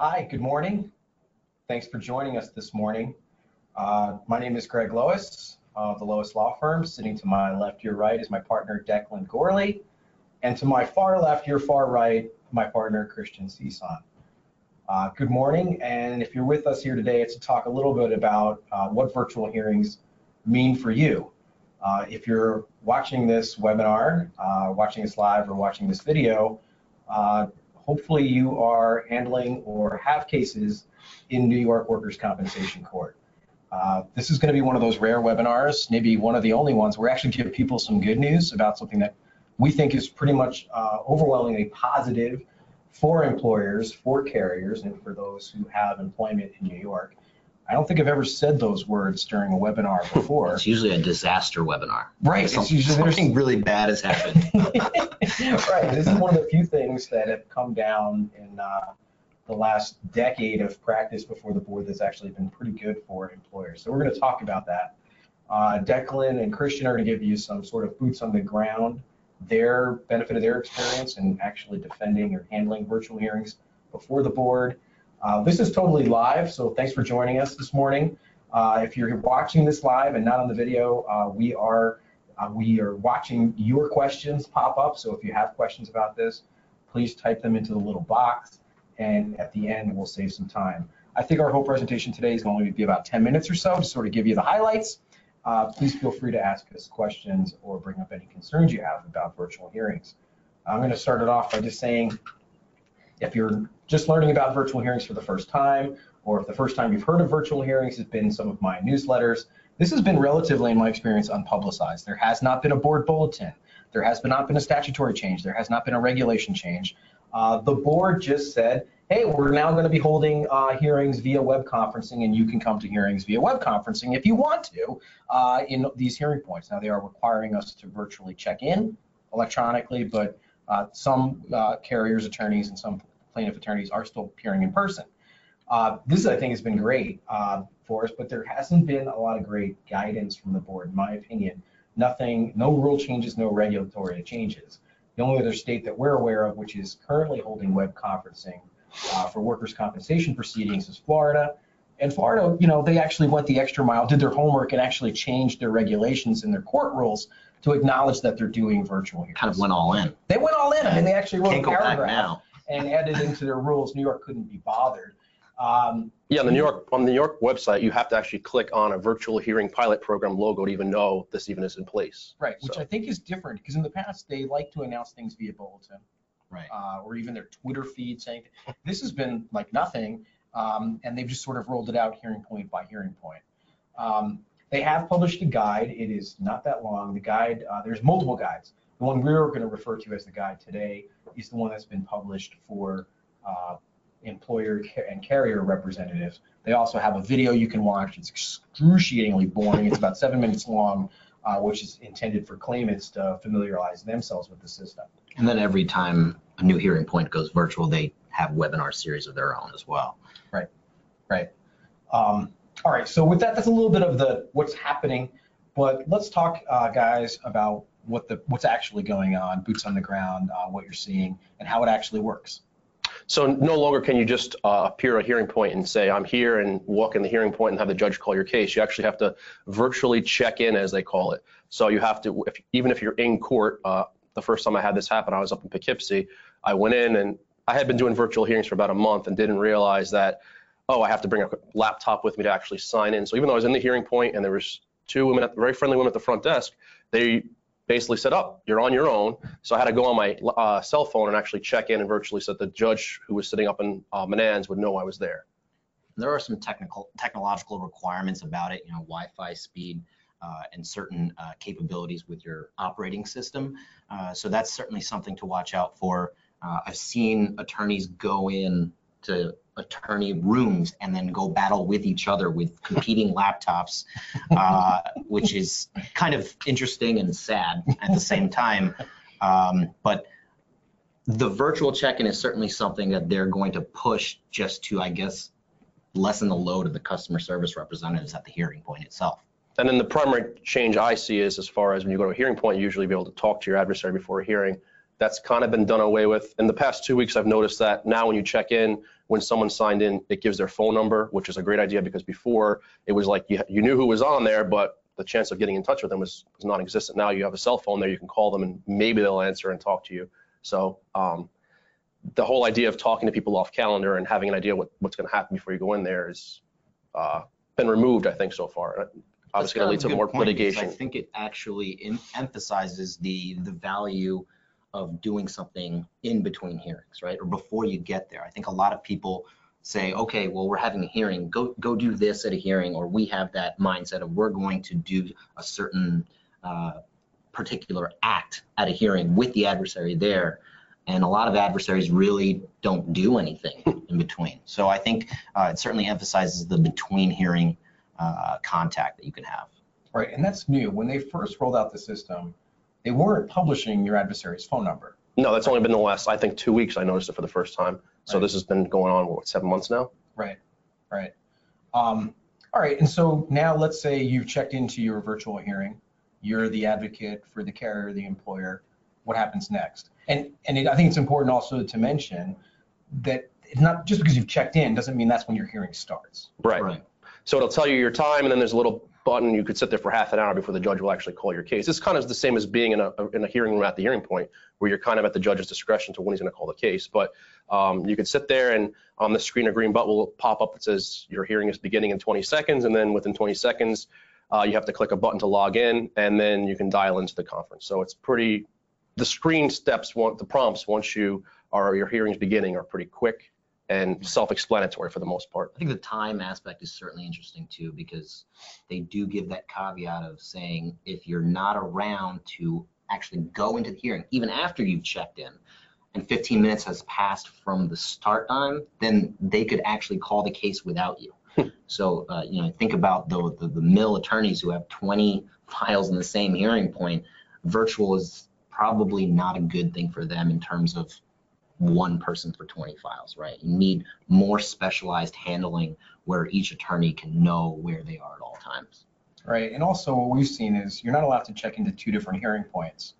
Hi, good morning. Thanks for joining us this morning. Uh, my name is Greg Lois of the Lois Law Firm. Sitting to my left, your right is my partner Declan Gorley. And to my far left, your far right, my partner Christian Cisan. Uh, good morning, and if you're with us here today, it's to talk a little bit about uh, what virtual hearings mean for you. Uh, if you're watching this webinar, uh, watching this live, or watching this video, uh, hopefully you are handling or have cases in New York Workers' Compensation Court. Uh, this is going to be one of those rare webinars, maybe one of the only ones where we actually give people some good news about something that we think is pretty much uh, overwhelmingly positive for employers, for carriers, and for those who have employment in New York. I don't think I've ever said those words during a webinar before. It's usually a disaster webinar. Right. It's usually something really bad has happened. right. This is one of the few things that have come down in uh, the last decade of practice before the board that's actually been pretty good for employers. So we're going to talk about that. Uh, Declan and Christian are going to give you some sort of boots on the ground, their benefit of their experience in actually defending or handling virtual hearings before the board. Uh, this is totally live, so thanks for joining us this morning. Uh, if you're watching this live and not on the video, uh, we are uh, we are watching your questions pop up. So if you have questions about this, please type them into the little box, and at the end we'll save some time. I think our whole presentation today is going to be about 10 minutes or so to sort of give you the highlights. Uh, please feel free to ask us questions or bring up any concerns you have about virtual hearings. I'm going to start it off by just saying if you're just learning about virtual hearings for the first time, or if the first time you've heard of virtual hearings has been some of my newsletters, this has been relatively, in my experience, unpublicized. There has not been a board bulletin. There has not been a statutory change. There has not been a regulation change. Uh, the board just said, hey, we're now going to be holding uh, hearings via web conferencing, and you can come to hearings via web conferencing if you want to uh, in these hearing points. Now, they are requiring us to virtually check in electronically, but uh, some uh, carriers, attorneys, and some plaintiff attorneys are still appearing in person. Uh, this, I think, has been great uh, for us, but there hasn't been a lot of great guidance from the board, in my opinion. Nothing, no rule changes, no regulatory changes. The only other state that we're aware of, which is currently holding web conferencing uh, for workers' compensation proceedings, is Florida. And Florida, you know, they actually went the extra mile, did their homework, and actually changed their regulations and their court rules to acknowledge that they're doing virtual hearings. Kind of went all in. They went all in. I mean, they actually wrote Can't a go back paragraph now. and added into their rules. New York couldn't be bothered. Um, Yeah, on the New York, on the New York website, you have to actually click on a virtual hearing pilot program logo to even know this even is in place. right, which I think is different because in the past they like to announce things via bulletin Right. uh, or even their Twitter feed saying this has been like nothing, um, and they've just sort of rolled it out hearing point by hearing point. Um, they have published a guide. It is not that long. The guide, uh, there's multiple guides. The one we're going to refer to as the guide today is the one that's been published for uh, employer and carrier representatives. They also have a video you can watch. It's excruciatingly boring. It's about seven minutes long, uh, which is intended for claimants to familiarize themselves with the system. And then every time a new hearing point goes virtual, they have webinar series of their own as well. Right, right. Um, all right. So with that, that's a little bit of the what's happening, but let's talk, uh, guys, about what the what's actually going on, boots on the ground, uh, what you're seeing, and how it actually works. So no longer can you just uh, appear at a hearing point and say, I'm here and walk in the hearing point and have the judge call your case. You actually have to virtually check in, as they call it. So you have to, if, even if you're in court, uh, the first time I had this happen, I was up in Poughkeepsie. I went in and I had been doing virtual hearings for about a month and didn't realize that, oh, I have to bring a laptop with me to actually sign in. So even though I was in the hearing point and there was two women, very friendly women at the front desk, they basically said, up, you're on your own. So I had to go on my uh, cell phone and actually check in and virtually so that the judge who was sitting up in uh, Menands would know I was there. There are some technical, technological requirements about it, you know, Wi-Fi speed uh, and certain uh, capabilities with your operating system. Uh, So that's certainly something to watch out for. Uh, I've seen attorneys go in to attorney rooms and then go battle with each other with competing laptops, uh, which is kind of interesting and sad at the same time. Um, But the virtual check-in is certainly something that they're going to push just to, I guess, lessen the load of the customer service representatives at the hearing point itself. And then the primary change I see is as far as when you go to a hearing point, you usually be able to talk to your adversary before a hearing. That's kind of been done away with. In the past two weeks, I've noticed that now when you check in, when someone signed in, it gives their phone number, which is a great idea because before it was like you, you knew who was on there, but the chance of getting in touch with them was, was non-existent. Now you have a cell phone there, you can call them and maybe they'll answer and talk to you. So um, the whole idea of talking to people off calendar and having an idea what, what's going to happen before you go in there is uh, been removed, I think, so far. Obviously, going to lead to That's kind of a more point, litigation. I think it actually em- emphasizes the, the value of doing something in between hearings, right? Or before you get there. I think a lot of people say, okay, well, we're having a hearing, go, go do this at a hearing, or we have that mindset of we're going to do a certain uh, particular act at a hearing with the adversary there. And a lot of adversaries really don't do anything in between. So I think uh, it certainly emphasizes the between hearing uh, contact that you can have. Right, and that's new. When they first rolled out the system, they weren't publishing your adversary's phone number. No, that's only been the last, I think, two weeks I noticed it for the first time. So Right. this has been going on, what, seven months now? Right, right. Um, all right, and so now let's say you've checked into your virtual hearing. You're the advocate for the carrier, the employer. What happens next? And and it, I think it's important also to mention that it's not just because you've checked in doesn't mean that's when your hearing starts. Right. So it'll tell you your time, and then there's a little button. You could sit there for half an hour before the judge will actually call your case. It's kind of the same as being in a, in a hearing room at the hearing point, where you're kind of at the judge's discretion to when he's going to call the case. But um, you could sit there, and on the screen, a green button will pop up that says your hearing is beginning in 20 seconds, and then within 20 seconds, uh, you have to click a button to log in, and then you can dial into the conference. So it's pretty. The screen steps, want the prompts once you are your hearing's beginning are pretty quick and self-explanatory for the most part. I think the time aspect is certainly interesting too, because they do give that caveat of saying if you're not around to actually go into the hearing, even after you've checked in, and 15 minutes has passed from the start time, then they could actually call the case without you. so, uh, you know, think about the, the, the mill attorneys who have 20 files in the same hearing point. Virtual is probably not a good thing for them in terms of one person for 20 files, right? You need more specialized handling where each attorney can know where they are at all times. Right, and also what we've seen is you're not allowed to check into two different hearing points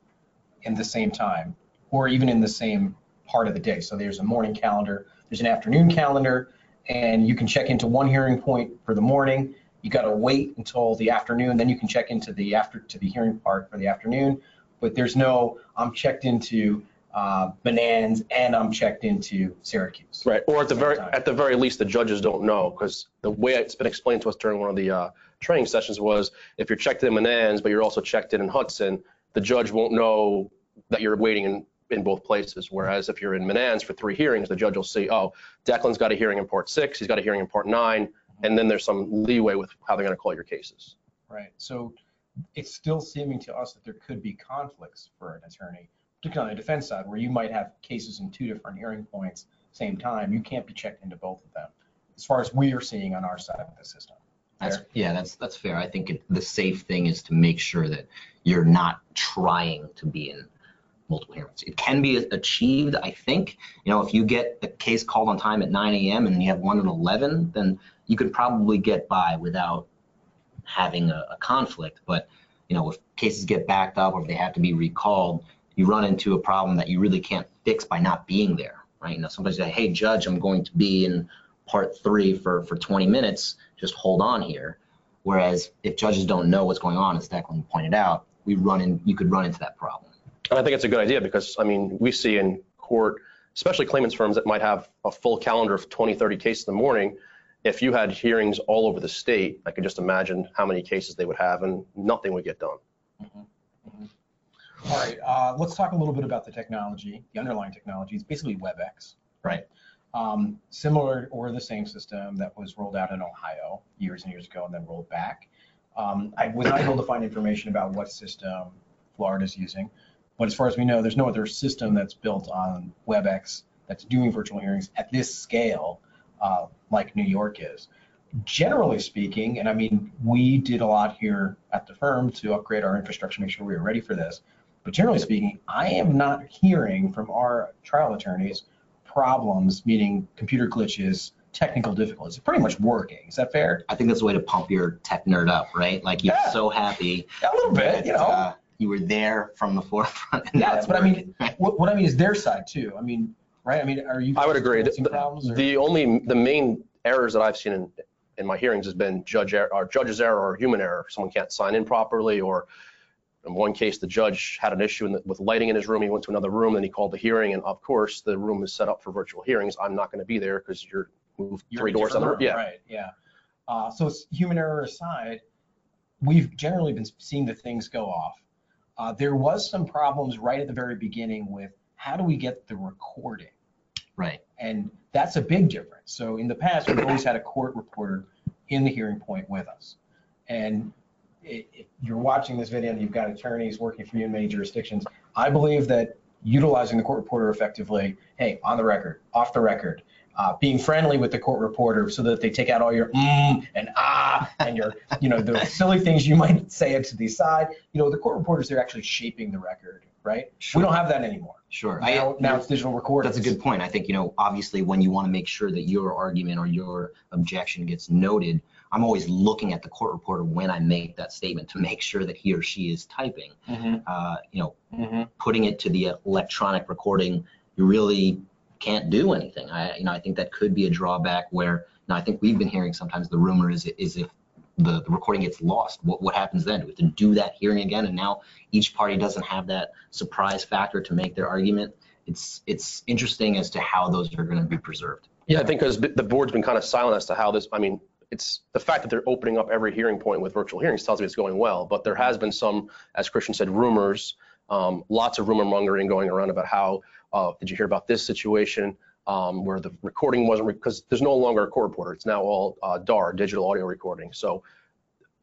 in the same time, or even in the same part of the day. So there's a morning calendar, there's an afternoon calendar, and you can check into one hearing point for the morning. You got to wait until the afternoon, then you can check into the after to the hearing part for the afternoon. But there's no I'm checked into uh, and I'm checked into Syracuse. Right, or at the very, Sometime. at the very least, the judges don't know, because the way it's been explained to us during one of the uh, training sessions was, if you're checked in Menands, but you're also checked in in Hudson, the judge won't know that you're waiting in, in both places, whereas if you're in Menands for three hearings, the judge will see, oh, Declan's got a hearing in part six, he's got a hearing in part nine, and then there's some leeway with how they're gonna call your cases. Right, so it's still seeming to us that there could be conflicts for an attorney, particularly on the defense side, where you might have cases in two different hearing points, same time, you can't be checked into both of them, as far as we are seeing on our side of the system. That's, yeah, that's, that's fair. I think it, the safe thing is to make sure that you're not trying to be in multiple hearings. It can be achieved, I think. You know, if you get a case called on time at 9 a.m. and you have one at 11, then you could probably get by without having a, a conflict. But, you know, if cases get backed up or if they have to be recalled, you run into a problem that you really can't fix by not being there, right? You know, somebody say, hey, judge, I'm going to be in part three for, for 20 minutes, just hold on here. Whereas if judges don't know what's going on, as Declan pointed out, we run in, you could run into that problem. And I think it's a good idea, because, I mean, we see in court, especially claimants firms that might have a full calendar of 20, 30 cases in the morning, if you had hearings all over the state, I could just imagine how many cases they would have, and nothing would get done. Mm-hmm. Mm-hmm. All right, uh, let's talk a little bit about the technology, the underlying technology. It's basically WebEx, right? Um, similar or the same system that was rolled out in Ohio years and years ago and then rolled back. Um, I was not able to find information about what system Florida is using, but as far as we know, there's no other system that's built on WebEx that's doing virtual hearings at this scale uh, like New York is. Generally speaking, and I mean, we did a lot here at the firm to upgrade our infrastructure, make sure we were ready for this. But generally speaking, I am not hearing from our trial attorneys problems, meaning computer glitches, technical difficulties. It's pretty much working. Is that fair? I think that's a way to pump your tech nerd up, right? Like you're Yeah. so happy. A little bit, you know. uh, you were there from the forefront. and Yes, that's but I mean, what, what I mean is their side too. I mean, right? I mean, are you? I would agree. The- problems or- The only, the main errors that I've seen in, in my hearings has been judge error, or judge's error or human error. Someone can't sign in properly, or in one case, the judge had an issue in the- with lighting in his room. He went to another room, then he called the hearing, and of course, the room is set up for virtual hearings. I'm not going to be there because you're moved You're three doors down the room. Yeah. Right, yeah. Uh, so human error aside, we've generally been seeing the things go off. Uh, there was some problems right at the very beginning with how do we get the recording? Right. And that's a big difference. So in the past, we've always had a court reporter in the hearing point with us. And i- if you're watching this video and you've got attorneys working for you in many jurisdictions, I believe that utilizing the court reporter effectively, hey, on the record, off the record, uh, being friendly with the court reporter so that they take out all your mm and ah and your, you know, the silly things you might say to the side. You know, the court reporters, they're actually shaping the record, right? Sure. We don't have that anymore. Sure. I- Now, now it's digital recordings. That's a good point. I think, you know, obviously when you want to make sure that your argument or your objection gets noted, I'm always looking at the court reporter when I make that statement to make sure that he or she is typing. Mhm, Uh, you know, mhm. putting it to the electronic recording, you really can't do anything. I, you know, I think that could be a drawback where, now I think we've been hearing sometimes the rumor is, is if the, the recording gets lost, what, what happens then? Do we have to do that hearing again? And now each party doesn't have that surprise factor to make their argument. It's, it's interesting as to how those are going to be preserved. Yeah, I think because the board's been kind of silent as to how this, I mean, it's the fact that they're opening up every hearing point with virtual hearings tells me it's going well, but there has been some, as Christian said, rumors, um, lots of rumor mongering going around about how, uh, did you hear about this situation? Um, where the recording wasn't, because there's no longer a court reporter. It's now all, uh, DAR, digital audio recording. So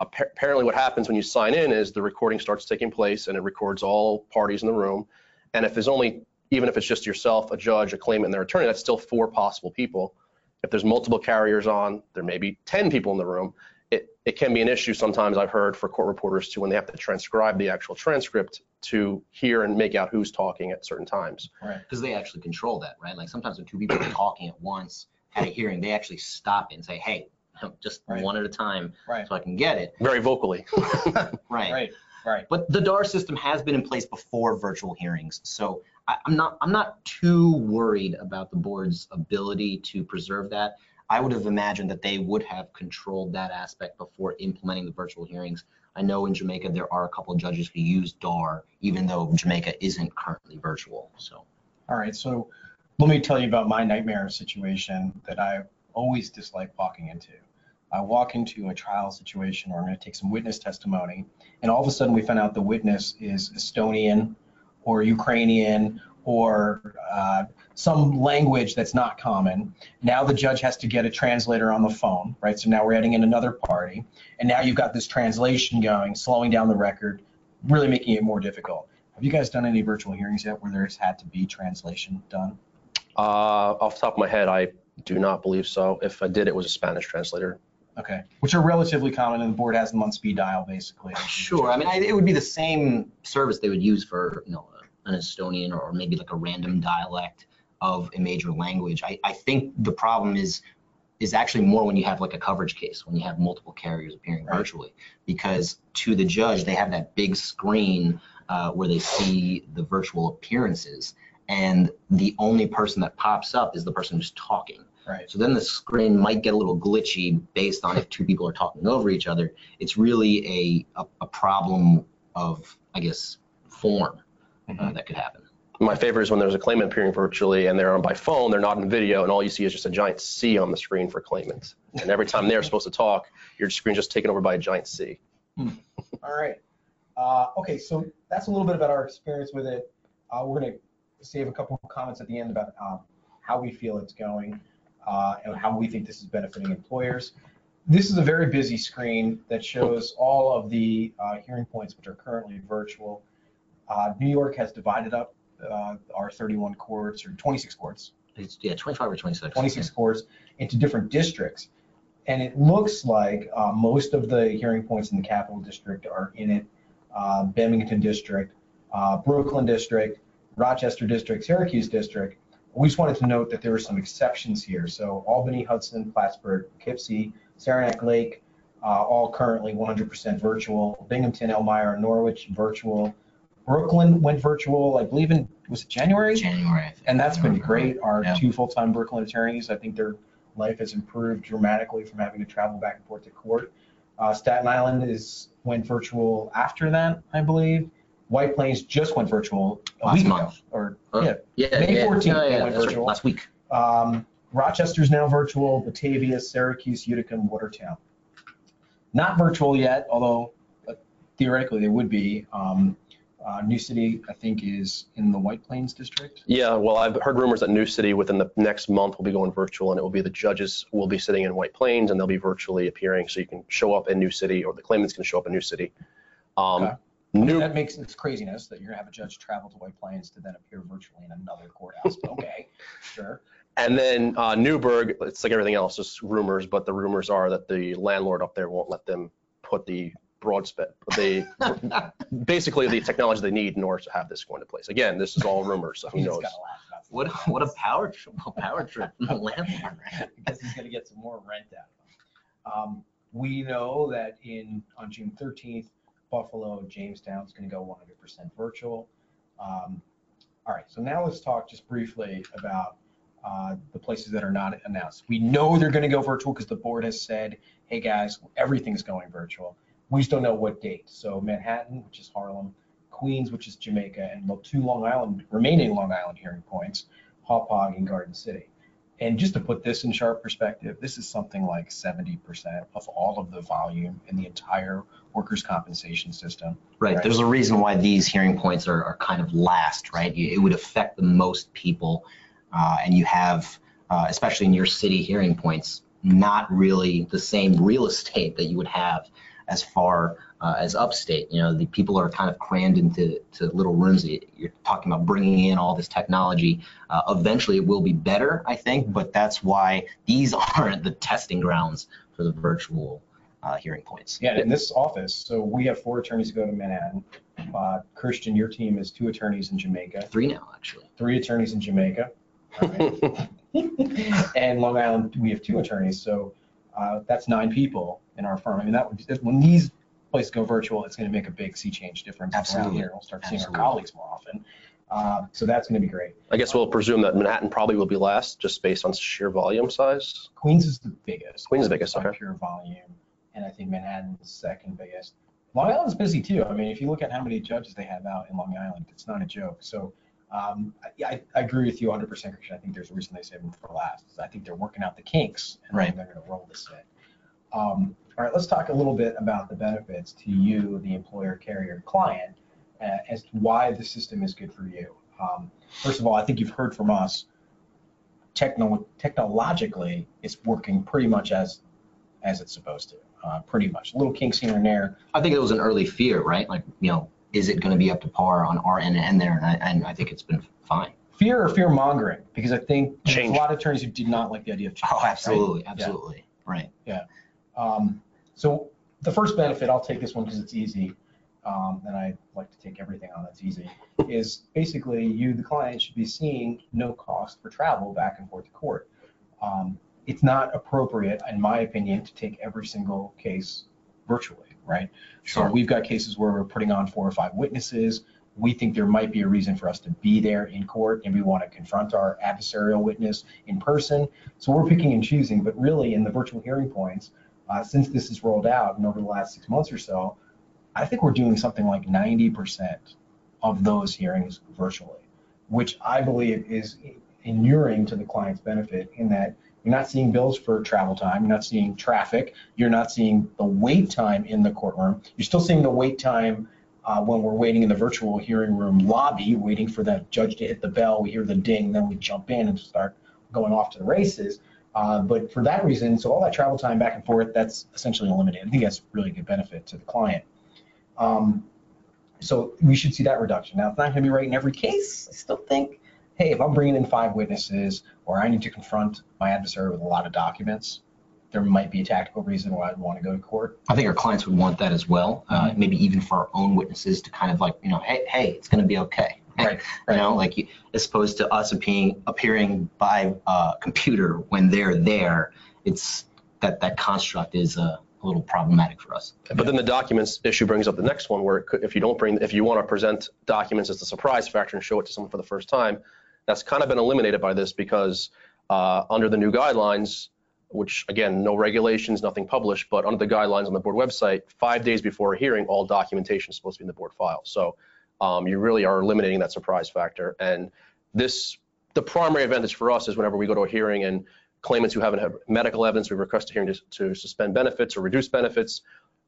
apparently what happens when you sign in is the recording starts taking place and it records all parties in the room. And if there's only, even if it's just yourself, a judge, a claimant, and their attorney, that's still four possible people. If there's multiple carriers on, there may be 10 people in the room. It, it can be an issue sometimes I've heard for court reporters too, when they have to transcribe the actual transcript to hear and make out who's talking at certain times. Right. Because they actually control that, right? Like sometimes when two people are talking at once at a hearing, they actually stop and say, hey, just Right. one at a time Right. so I can get it. Very vocally. Right. Right, right. But the DAR system has been in place before virtual hearings, so I, I'm not I'm not too worried about the board's ability to preserve that. I would have imagined that they would have controlled that aspect before implementing the virtual hearings. I know in Jamaica there are a couple of judges who use DAR, even though Jamaica isn't currently virtual. So All right, so let me tell you about my nightmare situation that I always dislike walking into. I walk into a trial situation where I'm going to take some witness testimony, and all of a sudden we find out the witness is Estonian or Ukrainian or uh, some language that's not common. Now the judge has to get a translator on the phone, right? So now we're adding in another party, and now you've got this translation going, slowing down the record, really making it more difficult. Have you guys done any virtual hearings yet where there's had to be translation done? Uh, off the top of my head, I do not believe so. If I did, it was a Spanish translator. Okay, which are relatively common, and the board has them on speed dial, basically. Sure. I mean, I, it would be the same service they would use for, you know, an Estonian or maybe like a random dialect of a major language. I, I think the problem is is actually more when you have like a coverage case, when you have multiple carriers appearing Right. virtually, because to the judge they have that big screen uh, where they see the virtual appearances, and the only person that pops up is the person who's talking. Right. So then the screen might get a little glitchy based on if two people are talking over each other. It's really a, a, a problem of, I guess, form uh, Mhm. that could happen. My favorite is when there's a claimant appearing virtually and they're on by phone, they're not in video, and all you see is just a giant C on the screen for claimants. And every time they're supposed to talk, your screen's just taken over by a giant C. All right. Uh, okay, so that's a little bit about our experience with it. Uh, we're going to save a couple of comments at the end about um, how we feel it's going uh, and how we think this is benefiting employers. This is a very busy screen that shows all of the uh, hearing points which are currently virtual. Uh, New York has divided up uh, our 31 courts or 26 courts It's, yeah, 25 or 26. 26 courts into different districts. And it looks like uh, most of the hearing points in the Capital District are in it. Uh, Binghamton District, uh, Brooklyn District, Rochester District, Syracuse District. We just wanted to note that there were some exceptions here. So Albany, Hudson, Plattsburgh, Poughkeepsie, Saranac Lake, uh, all currently 100% virtual. Binghamton, Elmira, Norwich, virtual. Brooklyn went virtual, I believe in, was it January? January. And that's been great. Our Yeah. two full-time Brooklyn attorneys, I think their life has improved dramatically from having to travel back and forth to court. Uh, Staten Island is, went virtual after that, I believe. White Plains just went virtual a Last week ago, month. or, Huh? yeah. Yeah. May yeah, 14th yeah, they yeah, went that's right, virtual. Last week. Um, Rochester's now virtual, Batavia, Syracuse, Utica, and Watertown. Not virtual yet, although uh, theoretically they would be. Um, uh, New City, I think, is in the White Plains district. Yeah, well, I've heard rumors that New City within the next month will be going virtual and it will be the judges will be sitting in White Plains and they'll be virtually appearing. So you can show up in New City or the claimants can show up in New City. Um, Okay. New, That makes it's craziness that you're gonna have a judge travel to White Plains to then appear virtually in another courthouse. But okay, sure. and then uh, Newburgh, it's like everything else, just rumors, but the rumors are that the landlord up there won't let them put the broad spec, the basically the technology they need in order to have this go into place. Again, this is all rumors, so who He's knows? gotta laugh about What what a power trip, power trip from the landlord. I guess he's gonna get some more rent out of them. Um, we know that in, on June thirteenth, Buffalo, Jamestown is gonna go one hundred percent virtual. Um, all right, so now let's talk just briefly about, uh, the places that are not announced. We know they're gonna go virtual because the board has said, hey, guys, everything's going virtual. We just don't know what date. So Manhattan, which is Harlem, Queens, which is Jamaica, and the two Long Island, remaining Long Island hearing points, Hauppauge and Garden City. And just to put this in sharp perspective, this is something like 70% of all of the volume in the entire workers' compensation system. Right. Right. There's a reason why these hearing points are, are kind of last, right? It would affect the most people, uh, and you have, uh, especially in your city hearing points, not really the same real estate that you would have as far uh, as upstate. You know, the people are kind of crammed into to little rooms. You're talking about bringing in all this technology. Uh, eventually, it will be better, I think, but that's why these aren't the testing grounds for the virtual uh, hearing points. Yeah, in this office, so we have four attorneys who go to Manhattan. Uh, Christian, your team is two attorneys in Jamaica, Three now, actually. three attorneys in Jamaica. Right. and Long Island, we have two attorneys, so uh, that's nine people in our firm. I mean, that would that- when these places go virtual, it's going to make a big sea change difference around Absolutely. here. We'll start seeing Absolutely. our colleagues more often, uh, so that's going to be great. I guess we'll presume that Manhattan probably will be last just based on sheer volume size. Queens is the biggest. Queens is the biggest, by okay. Pure volume, and I think Manhattan's the second biggest. Long Island's busy too. I mean, if you look at how many judges they have out in Long Island, it's not a joke. So um, I, I, I agree with you 100%, Christian. I think there's a reason they save them for last. I think they're working out the kinks, and Right. they're going to roll this in. Um, all right, let's talk a little bit about the benefits to you, the employer, carrier, client, uh, as to why the system is good for you. Um, first of all, I think you've heard from us. Techno- technologically, it's working pretty much as as it's supposed to. Uh, pretty much, little kinks here and there. I think it was an early fear, right? Like, you know, is it going to be up to par on our end and there? And I, and I think it's been fine. Fear or fear mongering, because I think a lot of attorneys who did not like the idea of change. Oh, right? absolutely, Yeah. absolutely, right. Um, so the first benefit, I'll take this one because it's easy, um, and I like to take everything on that's easy, is basically you, the client, should be seeing no cost for travel back and forth to court. Um, it's not appropriate, in my opinion, to take every single case virtually, right? So we've got cases where we're putting on four or five witnesses. We think there might be a reason for us to be there in court and we want to confront our adversarial witness in person. So we're picking and choosing, but really in the virtual hearing points, uh, since this is rolled out and over the last six months or so, I think we're doing something like 90% of those hearings virtually, which I believe is inuring to the client's benefit in that you're not seeing bills for travel time, you're not seeing traffic, you're not seeing the wait time in the courtroom. You're still seeing the wait time uh, when we're waiting in the virtual hearing room lobby, waiting for that judge to hit the bell. We hear the ding, then we jump in and start going off to the races. Uh, but for that reason, so all that travel time back and forth, that's essentially eliminated. I think that's really good benefit to the client. Um, so we should see that reduction. Now, it's not going to be right in every case. I still think, hey, if I'm bringing in five witnesses or I need to confront my adversary with a lot of documents, there might be a tactical reason why I'd want to go to court. I think our clients would want that as well. Uh, maybe even for our own witnesses to kind of like, you know, hey, hey, it's going to be okay. Right, You know, like you- as opposed to us appearing appearing by uh, computer when they're there. It's that that construct is uh, a little problematic for us. But then the documents issue brings up the next one where it could, if you don't bring, if you want to present documents as a surprise factor and show it to someone for the first time, that's kind of been eliminated by this because uh, under the new guidelines, which again, no regulations, nothing published, but under the guidelines on the board website, five days before a hearing, all documentation is supposed to be in the board file. So um, you really are eliminating that surprise factor. And this, the primary advantage for us is whenever we go to a hearing and claimants who haven't had medical evidence, we request a hearing to, to suspend benefits or reduce benefits.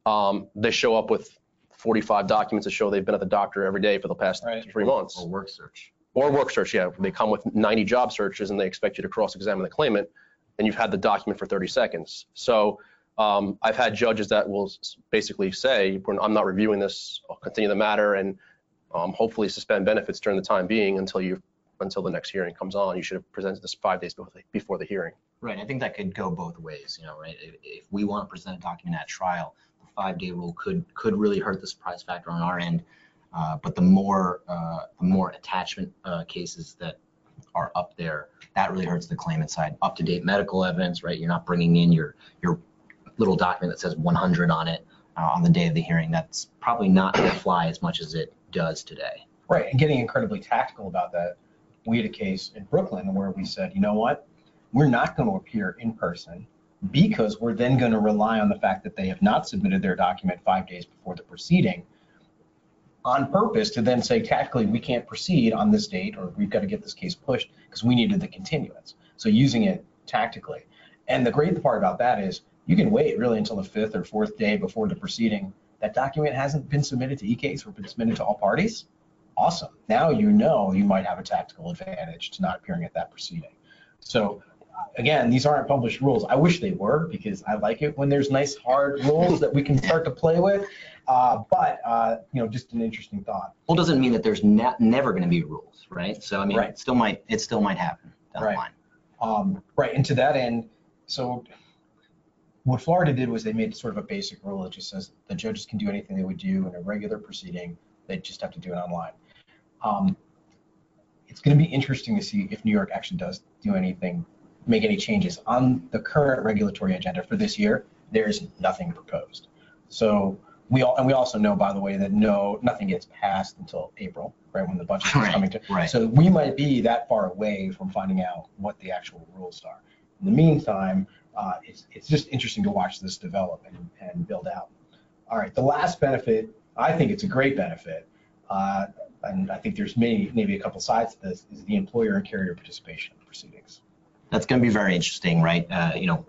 Um, they show up with 45 documents that show they've been at the doctor every day for the past Right. three months. Or work search. Or work search, yeah. They come with 90 job searches and they expect you to cross-examine the claimant, and you've had the document for 30 seconds. So um, I've had judges that will basically say, I'm not reviewing this, I'll continue the matter, and um, hopefully suspend benefits during the time being until you, until the next hearing comes on. You should have presented this five days before the, before the hearing. Right, I think that could go both ways, you know, right? If, if we want to present a document at trial, the five-day rule could, could really hurt the surprise factor on our end. Uh, but the more, uh, the more attachment, uh, cases that are up there, that really hurts the claimant side. Up-to-date medical evidence, right? You're not bringing in your, your little document that says 100 on it, uh, on the day of the hearing. That's probably not going to fly as much as it does today. Right, and getting incredibly tactical about that. We had a case in Brooklyn where we said, you know what? We're not going to appear in person because we're then going to rely on the fact that they have not submitted their document five days before the proceeding on purpose to then say tactically, we can't proceed on this date or we've got to get this case pushed because we needed the continuance. So using it tactically. And the great part about that is you can wait really until the fifth or fourth day before the proceeding. That document hasn't been submitted to E-case or been submitted to all parties. Awesome. Now you know you might have a tactical advantage to not appearing at that proceeding. So again, these aren't published rules. I wish they were because I like it when there's nice hard rules that we can start to play with. Uh, but uh, you know, just an interesting thought. Well, doesn't mean that there's ne- never going to be rules, right? So, I mean, Right. it still might, it still might happen down the line. Um, right, and to that end, so what Florida did was they made sort of a basic rule that just says the judges can do anything they would do in a regular proceeding. They just have to do it online. Um, it's going to be interesting to see if New York actually does do anything, make any changes on the current regulatory agenda for this year. There's nothing proposed. So we all, and we also know, by the way, that no, nothing gets passed until April, right, when the budget is Right, coming to. right. So we might be that far away from finding out what the actual rules are. In the meantime, uh, it's, it's just interesting to watch this develop and, and build out. All right, the last benefit, I think it's a great benefit, uh, and I think there's maybe, maybe a couple sides to this, is the employer and carrier participation in the proceedings. That's going to be very interesting, right? Uh, you know,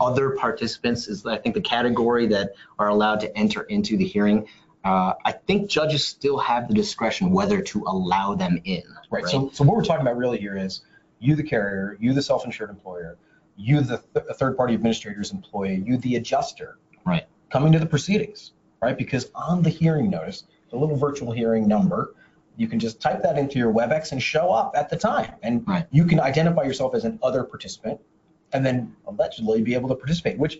other participants is, I think, the category that are allowed to enter into the hearing. Uh, I think judges still have the discretion whether to allow them in. Right, so, so what we're talking about really here is you, the carrier, you, the self-insured employer, you, the th- third-party administrator's employee, you, the adjuster. Right. Coming to the proceedings, right? Because on the hearing notice, the little virtual hearing number, you can just type that into your WebEx and show up at the time. And Right. you can identify yourself as an other participant and then allegedly be able to participate, which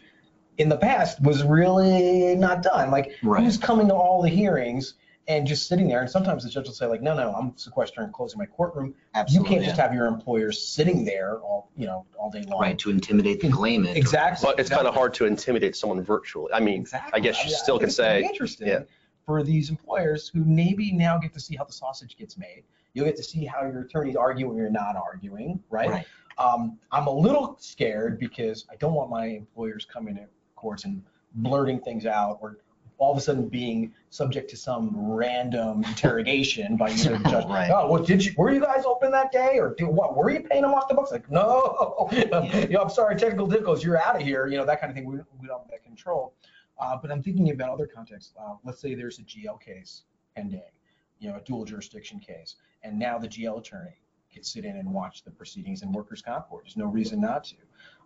in the past was really not done. Like, Right. who's coming to all the hearings and just sitting there? And sometimes the judge will say, like, no, no, I'm sequestering, closing my courtroom. Absolutely, You can't just have your employers sitting there all, you know, all day long. Right, to intimidate the claimant. Exactly. But it's kind of hard to intimidate someone virtually. I mean, Exactly. I guess you mean, still think can it's very say, Interesting yeah. for these employers who maybe now get to see how the sausage gets made. You'll get to see how your attorneys argue when you're not arguing, right? Right. Um, I'm a little scared because I don't want my employers coming to courts and blurting things out or all of a sudden being subject to some random interrogation by either the judge. Right. Oh, well, did you, were you guys open that day or do what, were you paying them off the books? Like, no, you know, I'm sorry, technical difficulties, you're out of here, you know, that kind of thing. We, we don't have that control. Uh, but I'm thinking about other contexts. Uh, let's say there's a GL case pending, you know, a dual jurisdiction case, and now the GL attorney could sit in and watch the proceedings in workers' comp court. There's no reason not to.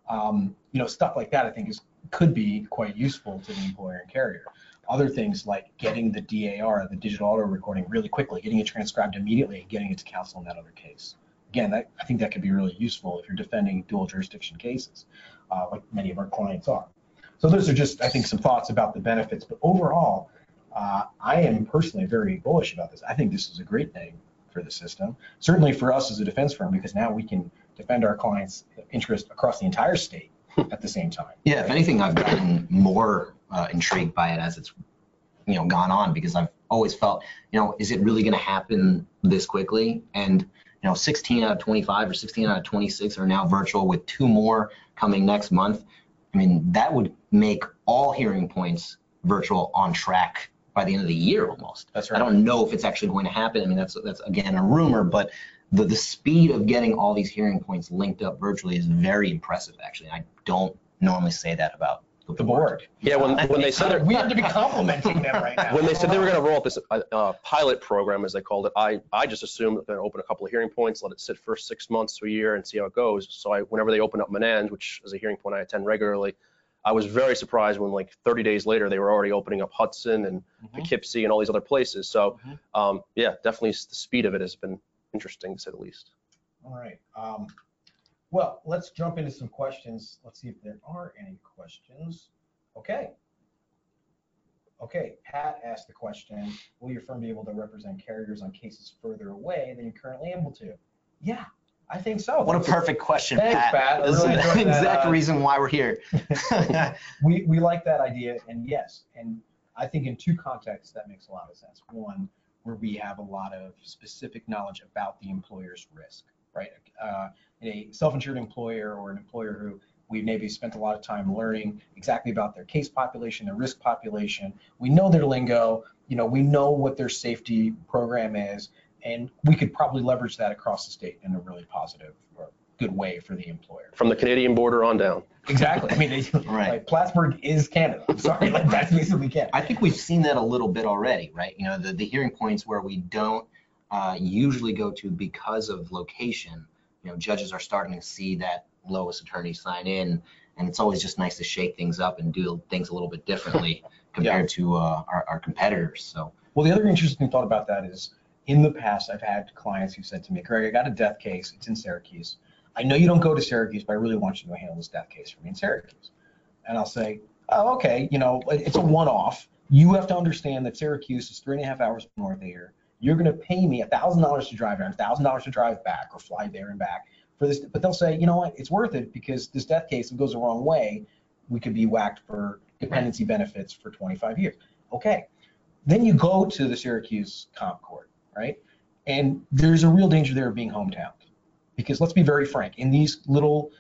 Um, you know, stuff like that I think is could be quite useful to the employer and carrier. Other things like getting the DAR, the digital audio recording, really quickly, getting it transcribed immediately, and getting it to counsel in that other case. Again, that, I think that could be really useful if you're defending dual jurisdiction cases, uh, like many of our clients are. So those are just, I think, some thoughts about the benefits. But overall, uh, I am personally very bullish about this. I think this is a great thing for the system. Certainly for us as a defense firm, because now we can defend our clients' interest across the entire state at the same time. Yeah, if anything, I've gotten more uh, intrigued by it as it's, you know, gone on because I've always felt, you know, is it really going to happen this quickly? And, you know, 16 out of 25 or 16 out of 26 are now virtual with two more coming next month. I mean, that would make all hearing points virtual on track by the end of the year almost. That's right I don't know if it's actually going to happen. I mean, that's that's again a rumor, but the the speed of getting all these hearing points linked up virtually is very impressive. Actually, I don't normally say that about The board. Yeah, when, when they said they're, We have to be complimenting them right now. when they said they were going to roll out this uh, uh, pilot program, as they called it, I, I just assumed they're going to open a couple of hearing points, let it sit for six months to a year and see how it goes. So I, whenever they open up Menands, which is a hearing point I attend regularly, I was very surprised when like 30 days later, they were already opening up Hudson and Mhm. Poughkeepsie and all these other places. So Mhm. um, yeah, definitely s- the speed of it has been interesting to say the least. All right. Um, well, let's jump into some questions. Let's see if there are any questions. Okay. Okay, Pat asked the question, will your firm be able to represent carriers on cases further away than you're currently able to? Yeah, I think so. What a perfect question, Thanks, Pat. Pat. This is the exact uh, reason why we're here. We, we like that idea, and yes, and I think in two contexts, that makes a lot of sense. One, where we have a lot of specific knowledge about the employer's risk, right? Uh, A self-insured employer or an employer who we've maybe spent a lot of time learning exactly about their case population, their risk population. We know their lingo, you know, we know what their safety program is, and we could probably leverage that across the state in a really positive or good way for the employer. From the Canadian border on down. Exactly. I mean, they, Right. like Plattsburgh is Canada. I'm sorry, like that's basically Canada. I think we've seen that a little bit already, right? You know, the, the hearing points where we don't uh, usually go to because of location, you know, judges are starting to see that Lois attorney sign in, and it's always just nice to shake things up and do things a little bit differently compared to uh, our, our competitors. So, Well, the other interesting thought about that is, in the past, I've had clients who said to me, "Greg, I got a death case. It's in Syracuse. I know you don't go to Syracuse, but I really want you to handle this death case for me in Syracuse." And I'll say, "Oh, okay. You know, it's a one-off. You have to understand that Syracuse is three and a half hours north of here. You're going to pay me a thousand dollars to drive there, a thousand dollars to drive back, or fly there and back for this." But they'll say, "You know what? It's worth it because this death case, if it goes the wrong way, we could be whacked for dependency benefits for 25 years." Okay. Then you go to the Syracuse comp court, right? And there's a real danger there of being hometown. Because let's be very frank, in these little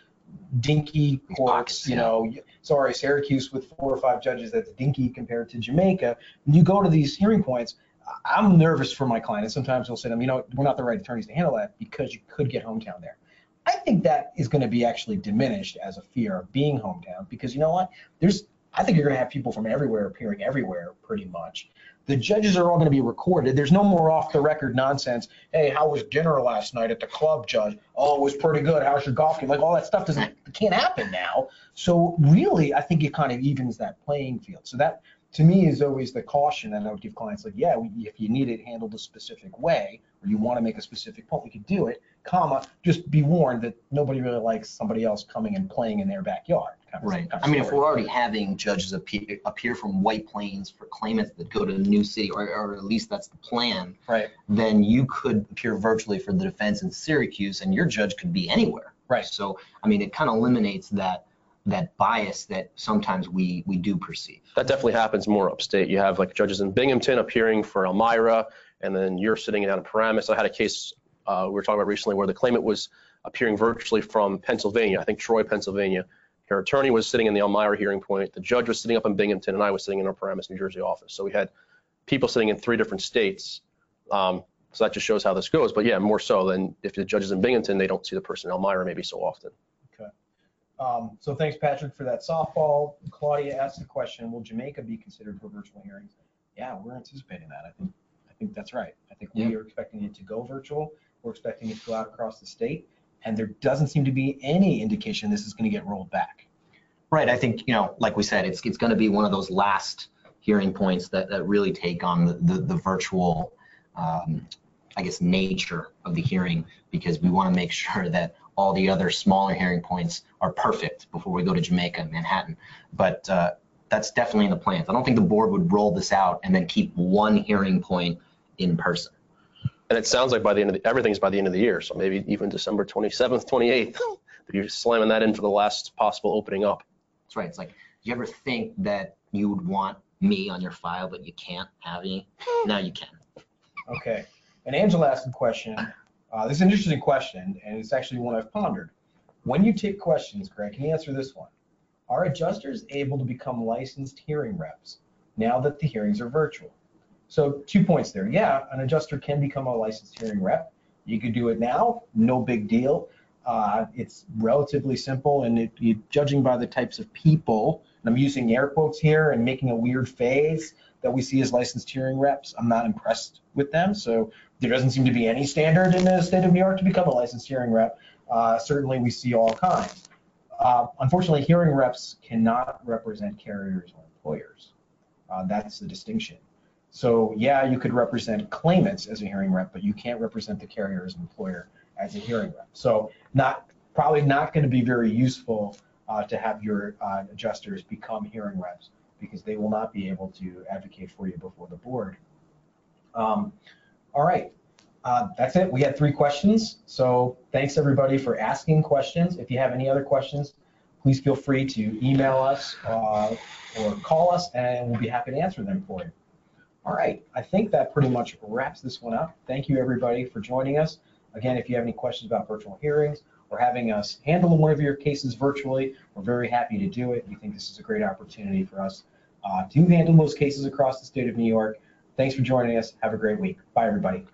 dinky courts, you know, sorry, Syracuse with four or five judges, that's dinky compared to Jamaica. When you go to these hearing points, I'm nervous for my client. And sometimes they'll say to them, you know, we're not the right attorneys to handle that because you could get hometown there. I think that is going to be actually diminished as a fear of being hometown because you know what? There's, I think you're going to have people from everywhere appearing everywhere pretty much. The judges are all going to be recorded. There's no more off the record nonsense. Hey, how was dinner last night at the club, judge? Oh, it was pretty good. How's your golf game? Like all that stuff doesn't, can't happen now. So really, I think it kind of evens that playing field. So that to me is always the caution that I would give clients like, yeah, we, if you need it handled a specific way or you want to make a specific point, we could do it, comma, just be warned that nobody really likes somebody else coming and playing in their backyard. kind of- right. kind of I mean, if we're already having judges appear, appear from White Plains for claimants that go to a New City, or, or at least that's the plan, Right, then you could appear virtually for the defense in Syracuse, and your judge could be anywhere. right. So, I mean, it kind of eliminates that that bias that sometimes we we do perceive. That definitely happens more upstate. You have like judges in Binghamton appearing for Elmira, and then you're sitting down in Paramus. I had a case uh, we were talking about recently where the claimant was appearing virtually from Pennsylvania, I think Troy, Pennsylvania. Her attorney was sitting in the Elmira hearing point. The judge was sitting up in Binghamton, and I was sitting in our Paramus, New Jersey office. So we had people sitting in three different states. Um, so that just shows how this goes. But yeah, more so than if the judge is in Binghamton, they don't see the person in Elmira maybe so often. Um, so thanks, Patrick, for that softball. Claudia asked the question, will Jamaica be considered for virtual hearings? Yeah, we're anticipating that. I think, I think that's right. I think we are expecting it to go virtual. We're expecting it to go out across the state. And there doesn't seem to be any indication this is going to get rolled back. Right. I think you know, like we said, it's it's going to be one of those last hearing points that that really take on the the, the virtual, um, I guess, nature of the hearing because we want to make sure that all the other smaller hearing points are perfect before we go to Jamaica and Manhattan. But uh, that's definitely in the plans. I don't think the board would roll this out and then keep one hearing point in person. And it sounds like by the end of the, everything's by the end of the year. So maybe even December 27th, 28th, you're slamming that in for the last possible opening up. That's right. It's like, do you ever think that you would want me on your file, but you can't have me? Now you can. Okay. And Angela asked a question. Uh, this is an interesting question, and it's actually one I've pondered. When you take questions, Greg, can you answer this one? Are adjusters able to become licensed hearing reps now that the hearings are virtual? So two points there. Yeah, an adjuster can become a licensed hearing rep. You could do it now, no big deal. Uh, it's relatively simple, and it, it, judging by the types of people, and I'm using air quotes here and making a weird face that we see as licensed hearing reps, I'm not impressed with them. So there doesn't seem to be any standard in the state of New York to become a licensed hearing rep. Uh, certainly, we see all kinds. Uh, unfortunately, hearing reps cannot represent carriers or employers. Uh, that's the distinction. So yeah, you could represent claimants as a hearing rep, but you can't represent the carrier as an employer as a hearing rep. So not probably not going to be very useful uh, to have your uh, adjusters become hearing reps because they will not be able to advocate for you before the board. Um, all right, uh, that's it. We had three questions. So thanks everybody for asking questions. If you have any other questions, please feel free to email us uh, or call us and we'll be happy to answer them for you. All right, I think that pretty much wraps this one up. Thank you everybody for joining us. Again, if you have any questions about virtual hearings or having us handle one of your cases virtually, we're very happy to do it. We think this is a great opportunity for us uh, to handle those cases across the state of New York. Thanks for joining us. Have a great week. Bye, everybody.